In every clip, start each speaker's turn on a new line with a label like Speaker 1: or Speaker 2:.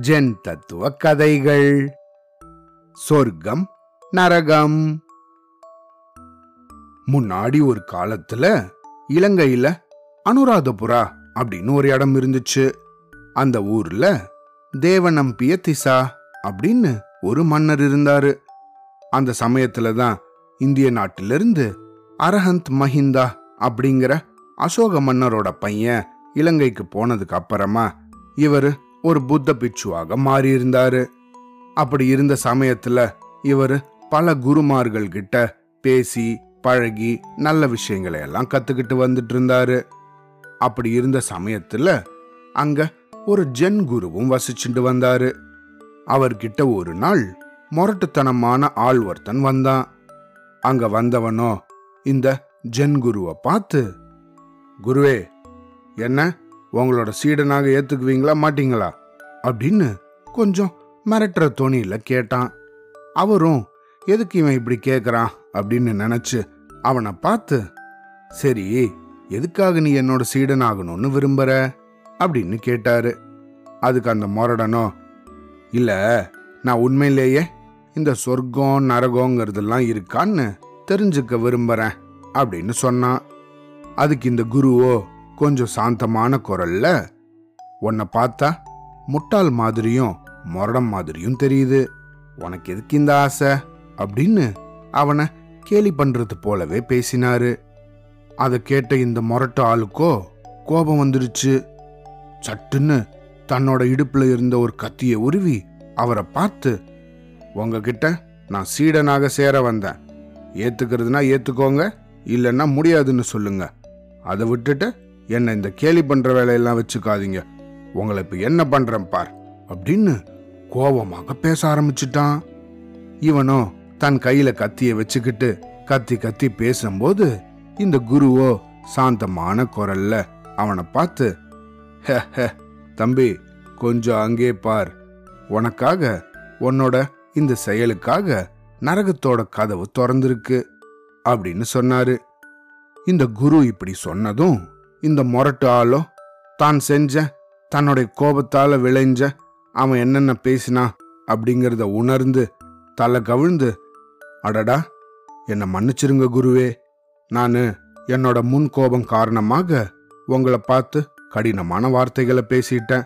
Speaker 1: Gen தத்துவ கதைகள் சொர்க்கம் நரகம். முன்னாடி ஒரு காலத்துல இலங்கையில அனுராதபுரா அப்படின்னு ஒரு இடம் இருந்துச்சு. அந்த ஊர்ல தேவநம்பிய திசா அப்படின்னு ஒரு மன்னர் இருந்தாரு. அந்த சமயத்துல தான் இந்திய நாட்டிலிருந்து அரஹந்த் மஹிந்தா அப்படிங்கிற அசோக மன்னரோட பையன் இலங்கைக்கு போனதுக்கு அப்புறமா இவரு ஒரு புத்த பிட்சுவாக மாறியிருந்தாரு. அப்படி இருந்த சமயத்துல இவர் பல குருமார்கள் கிட்ட பேசி பழகி நல்ல விஷயங்களை எல்லாம் கத்துக்கிட்டு வந்துட்டு இருந்தாரு அப்படி இருந்த சமயத்துல அங்க ஒரு ஜென் குருவும் வசிச்சுட்டு வந்தாரு. அவர்கிட்ட ஒரு நாள் முரட்டுத்தனமான ஆள் ஒருத்தன் வந்தான். அங்க வந்தவனோ இந்த ஜென் குருவை பார்த்து குருவே என்ன உங்களோட சீடனாக ஏத்துக்குவீங்களா மாட்டீங்களா? அப்படின்னு கொஞ்சம் மிரட்டுற தோணியில கேட்டான். அவரும் எதுக்கு இவன் இப்படி கேட்குறான் அப்படின்னு நினச்சி அவனை பார்த்து சரி எதுக்காக நீ என்னோட சீடன் ஆகணும்னு விரும்புற? அப்படின்னு கேட்டாரு. அதுக்கு அந்த முரடனோ இல்லை நான் உண்மையிலேயே இந்த சொர்க்கம் நரகங்கிறதெல்லாம் இருக்கான்னு தெரிஞ்சுக்க விரும்புகிறேன் அப்படின்னு சொன்னான். அதுக்கு இந்த குருவோ கொஞ்சம் சாந்தமான குரல்ல உன்னை பார்த்தா முட்டாள் மாதிரியும் மொரடம் மாதிரியும் தெரியுது. உனக்கு எதுக்கு இந்த ஆசை? அப்படின்னு அவனை கேலி பண்றது போலவே பேசினாரு. அதை கேட்ட இந்த மொரட்ட ஆளுக்கோ கோபம் வந்துருச்சு. சட்டுன்னு தன்னோட இடுப்புல இருந்த ஒரு கத்தியை உருவி அவரை பார்த்து உங்ககிட்ட நான் சீடனாக சேர வந்தேன். ஏத்துக்கிறதுனா ஏத்துக்கோங்க இல்லைன்னா முடியாதுன்னு சொல்லுங்க. அதை விட்டுட்டு என்னை இந்த கேலி பண்ற வேலையெல்லாம் வச்சுக்காதீங்க. உங்களை இப்ப என்ன பண்றேன் பார். அப்படின்னு கோபமாக பேச ஆரம்பிச்சிட்டான். இவனோ தன் கையில கத்தியை வச்சுக்கிட்டு கத்தி கத்தி பேசும்போது இந்த குருவோ சாந்தமான குரல்ல அவனை பார்த்து "ஹே, தம்பி கொஞ்சம் அங்கே பார். உனக்காக உன்னோட இந்த செயலுக்காக நரகத்தோட கதவு திறந்திருக்கு. அப்படின்னு சொன்னாரு. இந்த குரு இப்படி சொன்னதும் இந்த முரட்டு ஆளோ தான் செஞ்ச தன்னுடைய கோபத்தால் விளைஞ்ச அவன் என்னென்ன பேசினா அப்படிங்கிறத உணர்ந்து தலை கவிழ்ந்து அடடா என்னை மன்னிச்சிருங்க குருவே. நான் என்னோட முன் கோபம் காரணமாக உங்களை பார்த்து கடினமான வார்த்தைகளை பேசிட்டேன்.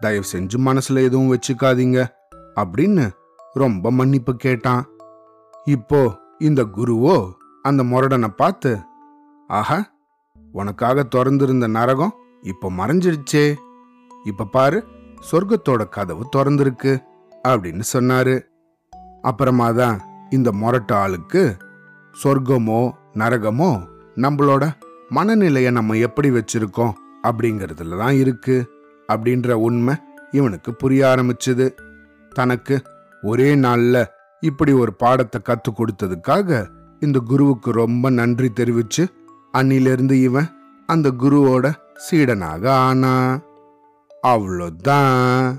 Speaker 1: தயவு செஞ்சு மனசில் எதுவும் வச்சுக்காதீங்க அப்படின்னு ரொம்ப மன்னிப்பு கேட்டான். இப்போ இந்த குருவோ அந்த முரடனை பார்த்து ஆஹா உனக்காக திறந்திருந்த நரகம் இப்ப மறைஞ்சிடுச்சே இப்ப பாரு சொர்க்கத்தோட கதவு திறந்திருக்கு அப்படின்னு சொன்னாரு. அப்புறமா தான் இந்த மொரட்ட ஆளுக்கு சொர்க்கமோ நரகமோ நம்மளோட மனநிலையை நம்ம எப்படி வச்சிருக்கோம் அப்படிங்கறதுல தான் இருக்கு அப்படின்ற உண்மை இவனுக்கு புரிய ஆரம்பிச்சது. தனக்கு ஒரே நாள்ல இப்படி ஒரு பாடத்தை கத்து கொடுத்ததுக்காக இந்த குருவுக்கு ரொம்ப நன்றி தெரிவிச்சு அன்னிலிருந்து இவன் அந்த குருவோட சீடனாக ஆனா அவ்வளோதான்.